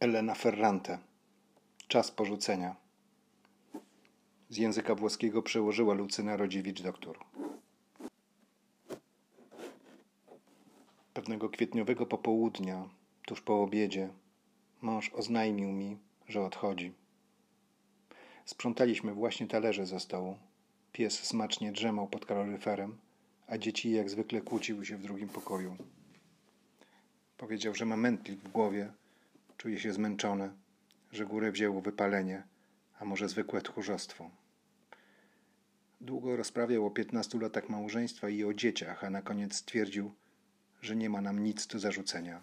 Elena Ferrante. Czas porzucenia. Z języka włoskiego przełożyła Lucyna Rodziewicz doktor. Pewnego kwietniowego popołudnia, tuż po obiedzie, mąż oznajmił mi, że odchodzi. Sprzątaliśmy właśnie talerze ze stołu. Pies smacznie drzemał pod kaloryferem, a dzieci jak zwykle kłóciły się w drugim pokoju. Powiedział, że ma mętlik w głowie, czuje się zmęczony, że górę wzięło wypalenie, a może zwykłe tchórzostwo. Długo rozprawiał o piętnastu latach małżeństwa i o dzieciach, a na koniec stwierdził, że nie ma nam nic do zarzucenia.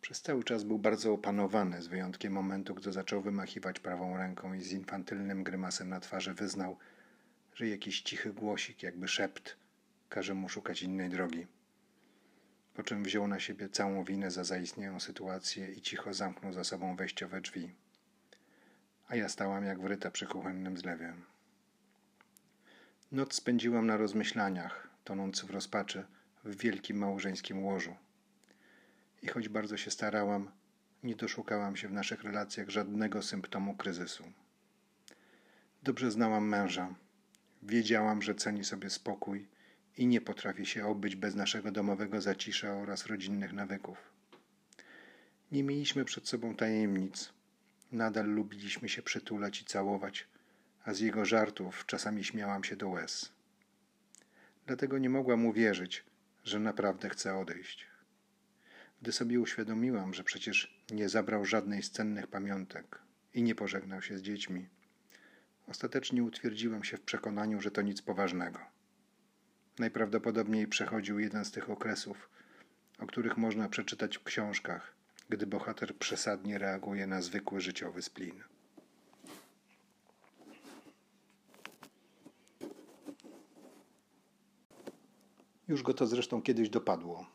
Przez cały czas był bardzo opanowany, z wyjątkiem momentu, gdy zaczął wymachiwać prawą ręką i z infantylnym grymasem na twarzy wyznał, że jakiś cichy głosik, jakby szept, każe mu szukać innej drogi. Po czym wziął na siebie całą winę za zaistniałą sytuację i cicho zamknął za sobą wejściowe drzwi. A ja stałam jak wryta przy kuchennym zlewie. Noc spędziłam na rozmyślaniach, tonąc w rozpaczy w wielkim małżeńskim łożu. I choć bardzo się starałam, nie doszukałam się w naszych relacjach żadnego symptomu kryzysu. Dobrze znałam męża. Wiedziałam, że ceni sobie spokój i nie potrafi się obyć bez naszego domowego zacisza oraz rodzinnych nawyków. Nie mieliśmy przed sobą tajemnic. Nadal lubiliśmy się przytulać i całować, a z jego żartów czasami śmiałam się do łez. Dlatego nie mogłam uwierzyć, że naprawdę chce odejść. Gdy sobie uświadomiłam, że przecież nie zabrał żadnej z cennych pamiątek i nie pożegnał się z dziećmi, ostatecznie utwierdziłam się w przekonaniu, że to nic poważnego. Najprawdopodobniej przechodził jeden z tych okresów, o których można przeczytać w książkach, gdy bohater przesadnie reaguje na zwykły życiowy splin. Już go to zresztą kiedyś dopadło.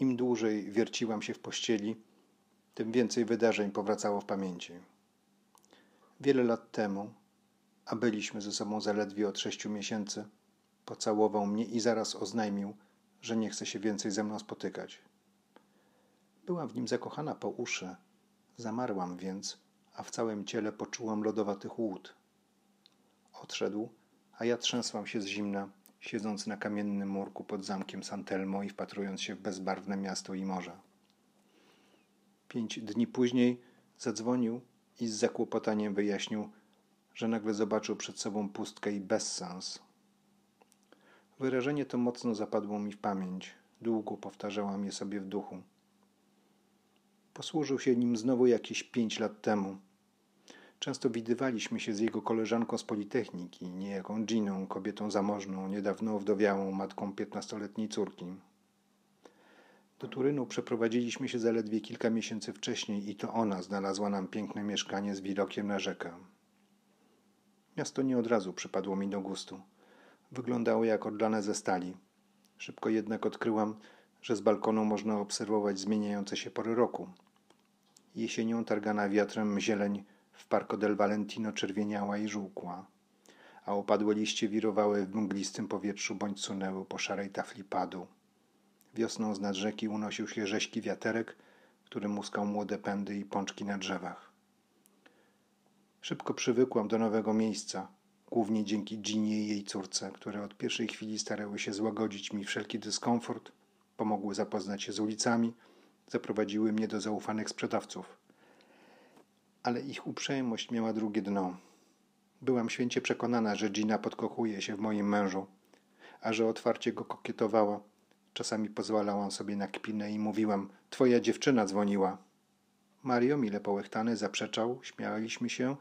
Im dłużej wierciłam się w pościeli, tym więcej wydarzeń powracało w pamięci. Wiele lat temu, a byliśmy ze sobą zaledwie od sześciu miesięcy, pocałował mnie i zaraz oznajmił, że nie chce się więcej ze mną spotykać. Byłam w nim zakochana po uszy, zamarłam więc, a w całym ciele poczułam lodowaty chłód. Odszedł, a ja trzęsłam się z zimna, siedząc na kamiennym murku pod zamkiem Santelmo i wpatrując się w bezbarwne miasto i morze. Pięć dni później zadzwonił i z zakłopotaniem wyjaśnił, że nagle zobaczył przed sobą pustkę i bezsens. Wyrażenie to mocno zapadło mi w pamięć. Długo powtarzałam je sobie w duchu. Posłużył się nim znowu jakieś pięć lat temu. Często widywaliśmy się z jego koleżanką z Politechniki, niejaką Giną, kobietą zamożną, niedawno owdowiałą, matką piętnastoletniej córki. Do Turynu przeprowadziliśmy się zaledwie kilka miesięcy wcześniej i to ona znalazła nam piękne mieszkanie z widokiem na rzekę. Miasto nie od razu przypadło mi do gustu. Wyglądało jak odlane ze stali. Szybko jednak odkryłam, że z balkonu można obserwować zmieniające się pory roku. Jesienią targana wiatrem zieleń w Parco del Valentino czerwieniała i żółkła, a opadłe liście wirowały w mglistym powietrzu bądź sunęły po szarej tafli padu. Wiosną z nad rzeki unosił się rześki wiaterek, który muskał młode pędy i pączki na drzewach. Szybko przywykłam do nowego miejsca, głównie dzięki Ginie i jej córce, które od pierwszej chwili starały się złagodzić mi wszelki dyskomfort, pomogły zapoznać się z ulicami, zaprowadziły mnie do zaufanych sprzedawców. Ale ich uprzejmość miała drugie dno. Byłam święcie przekonana, że Gina podkochuje się w moim mężu, a że otwarcie go kokietowała. Czasami pozwalałam sobie na kpinę i mówiłam: Twoja dziewczyna dzwoniła. Mario, mile połechtany, zaprzeczał, śmialiśmy się,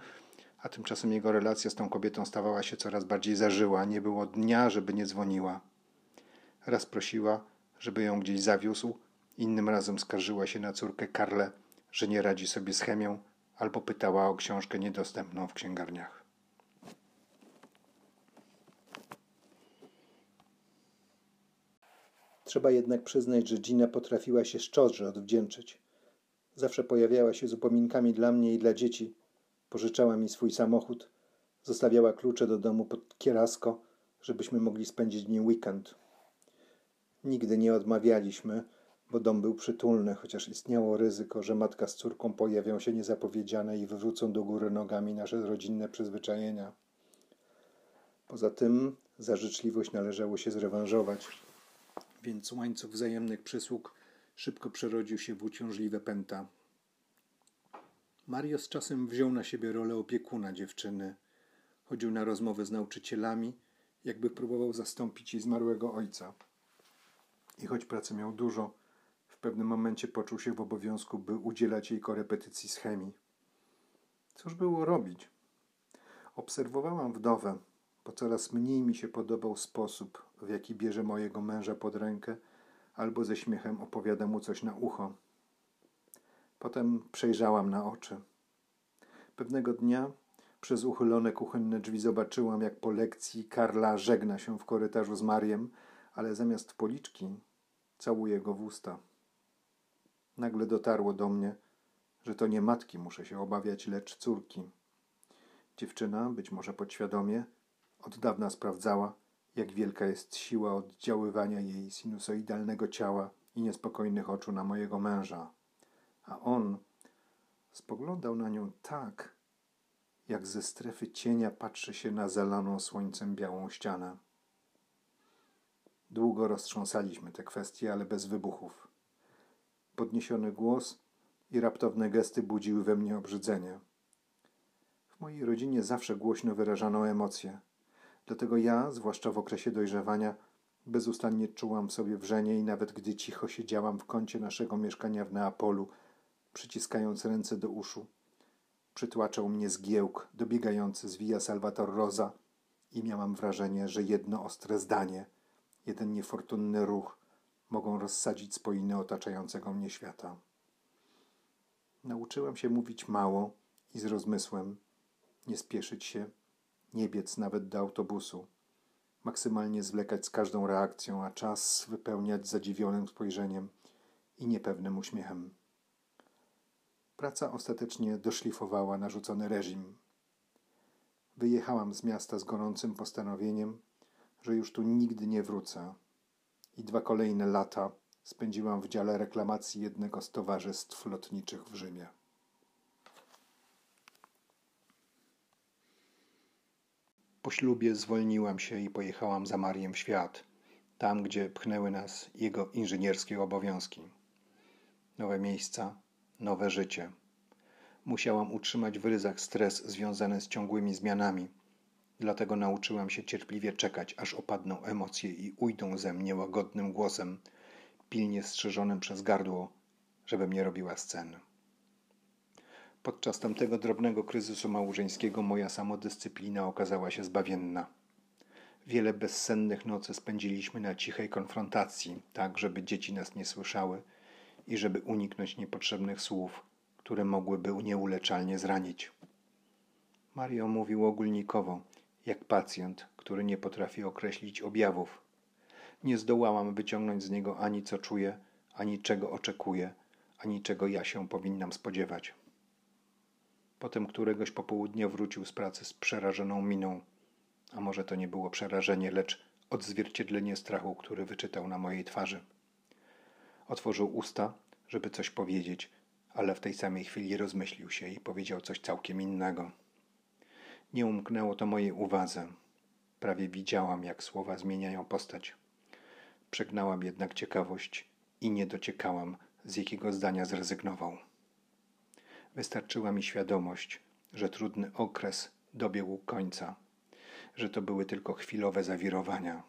a tymczasem jego relacja z tą kobietą stawała się coraz bardziej zażyła. Nie było dnia, żeby nie dzwoniła. Raz prosiła, żeby ją gdzieś zawiózł, innym razem skarżyła się na córkę Karlę, że nie radzi sobie z chemią, albo pytała o książkę niedostępną w księgarniach. Trzeba jednak przyznać, że Gina potrafiła się szczodrze odwdzięczyć. Zawsze pojawiała się z upominkami dla mnie i dla dzieci. Pożyczała mi swój samochód. Zostawiała klucze do domu pod kierasko, żebyśmy mogli spędzić nim weekend. Nigdy nie odmawialiśmy, bo dom był przytulny, chociaż istniało ryzyko, że matka z córką pojawią się niezapowiedziane i wywrócą do góry nogami nasze rodzinne przyzwyczajenia. Poza tym za życzliwość należało się zrewanżować, więc łańcuch wzajemnych przysług szybko przerodził się w uciążliwe pęta. Mario z czasem wziął na siebie rolę opiekuna dziewczyny. Chodził na rozmowy z nauczycielami, jakby próbował zastąpić jej zmarłego ojca. I choć pracy miał dużo, w pewnym momencie poczuł się w obowiązku, by udzielać jej korepetycji z chemii. Cóż było robić? Obserwowałam wdowę, bo coraz mniej mi się podobał sposób, w jaki bierze mojego męża pod rękę albo ze śmiechem opowiada mu coś na ucho. Potem przejrzałam na oczy. Pewnego dnia przez uchylone kuchenne drzwi zobaczyłam, jak po lekcji Karla żegna się w korytarzu z Mariem, ale zamiast policzki całuje go w usta. Nagle dotarło do mnie, że to nie matki muszę się obawiać, lecz córki. Dziewczyna, być może podświadomie, od dawna sprawdzała, jak wielka jest siła oddziaływania jej sinusoidalnego ciała i niespokojnych oczu na mojego męża. A on spoglądał na nią tak, jak ze strefy cienia patrzy się na zalaną słońcem białą ścianę. Długo roztrząsaliśmy te kwestie, ale bez wybuchów. Podniesiony głos i raptowne gesty budziły we mnie obrzydzenie. W mojej rodzinie zawsze głośno wyrażano emocje. Dlatego ja, zwłaszcza w okresie dojrzewania, bezustannie czułam w sobie wrzenie i nawet gdy cicho siedziałam w kącie naszego mieszkania w Neapolu, przyciskając ręce do uszu, przytłaczał mnie zgiełk dobiegający z Via Salvator Rosa i miałam wrażenie, że jedno ostre zdanie, jeden niefortunny ruch mogą rozsadzić spoiny otaczającego mnie świata. Nauczyłam się mówić mało i z rozmysłem, nie spieszyć się, nie biec nawet do autobusu, maksymalnie zwlekać z każdą reakcją, a czas wypełniać zadziwionym spojrzeniem i niepewnym uśmiechem. Praca ostatecznie doszlifowała narzucony reżim. Wyjechałam z miasta z gorącym postanowieniem, że już tu nigdy nie wrócę. I dwa kolejne lata spędziłam w dziale reklamacji jednego z towarzystw lotniczych w Rzymie. Po ślubie zwolniłam się i pojechałam za Mariem w świat, tam gdzie pchnęły nas jego inżynierskie obowiązki. Nowe miejsca, nowe życie. Musiałam utrzymać w ryzach stres związany z ciągłymi zmianami. Dlatego nauczyłam się cierpliwie czekać, aż opadną emocje i ujdą ze mnie łagodnym głosem, pilnie strzeżonym przez gardło, żebym nie robiła scen. Podczas tamtego drobnego kryzysu małżeńskiego moja samodyscyplina okazała się zbawienna. Wiele bezsennych nocy spędziliśmy na cichej konfrontacji, tak żeby dzieci nas nie słyszały i żeby uniknąć niepotrzebnych słów, które mogłyby nieuleczalnie zranić. Mario mówił ogólnikowo, jak pacjent, który nie potrafi określić objawów. Nie zdołałam wyciągnąć z niego ani co czuję, ani czego oczekuję, ani czego ja się powinnam spodziewać. Potem któregoś popołudnia wrócił z pracy z przerażoną miną. A może to nie było przerażenie, lecz odzwierciedlenie strachu, który wyczytał na mojej twarzy. Otworzył usta, żeby coś powiedzieć, ale w tej samej chwili rozmyślił się i powiedział coś całkiem innego. Nie umknęło to mojej uwadze. Prawie widziałam, jak słowa zmieniają postać. Przegnałam jednak ciekawość i nie dociekałam, z jakiego zdania zrezygnował. Wystarczyła mi świadomość, że trudny okres dobiegł końca, że to były tylko chwilowe zawirowania.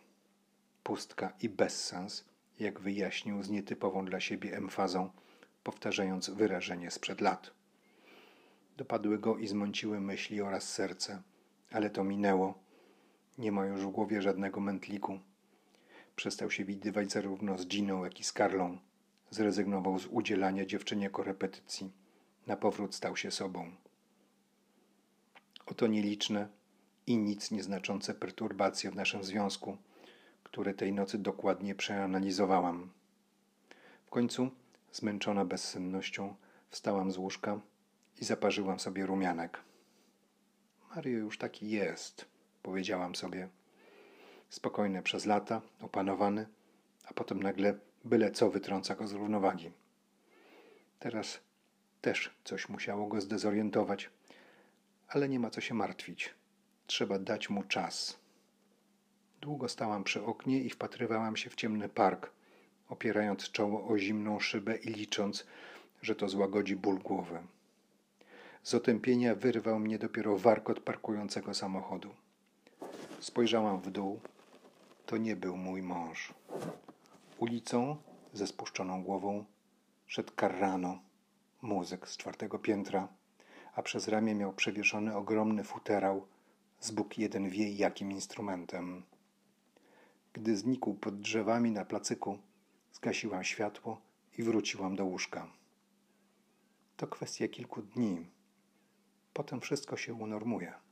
Pustka i bezsens, jak wyjaśnił z nietypową dla siebie emfazą, powtarzając wyrażenie sprzed lat. Dopadły go i zmąciły myśli oraz serce, ale to minęło. Nie ma już w głowie żadnego mętliku. Przestał się widywać zarówno z Giną, jak i z Karlą. Zrezygnował z udzielania dziewczynie korepetycji na powrót stał się sobą. Oto nieliczne i nic nieznaczące perturbacje w naszym związku, które tej nocy dokładnie przeanalizowałam. W końcu, zmęczona bezsennością, wstałam z łóżka i zaparzyłam sobie rumianek. Mario już taki jest, powiedziałam sobie. Spokojny przez lata, opanowany, a potem nagle Byle co wytrąca go z równowagi. Teraz też coś musiało go zdezorientować, ale nie ma co się martwić. Trzeba dać mu czas. Długo stałam przy oknie i wpatrywałam się w ciemny park, opierając czoło o zimną szybę i licząc, że to złagodzi ból głowy. Z otępienia wyrwał mnie dopiero warkot parkującego samochodu. Spojrzałam w dół. To nie był mój mąż. Ulicą, ze spuszczoną głową, szedł Carrano, muzyk z czwartego piętra, a przez ramię miał przewieszony ogromny futerał z Bóg jeden wie jakim instrumentem. Gdy znikł pod drzewami na placyku, zgasiłam światło i wróciłam do łóżka. To kwestia kilku dni. Potem wszystko się unormuje.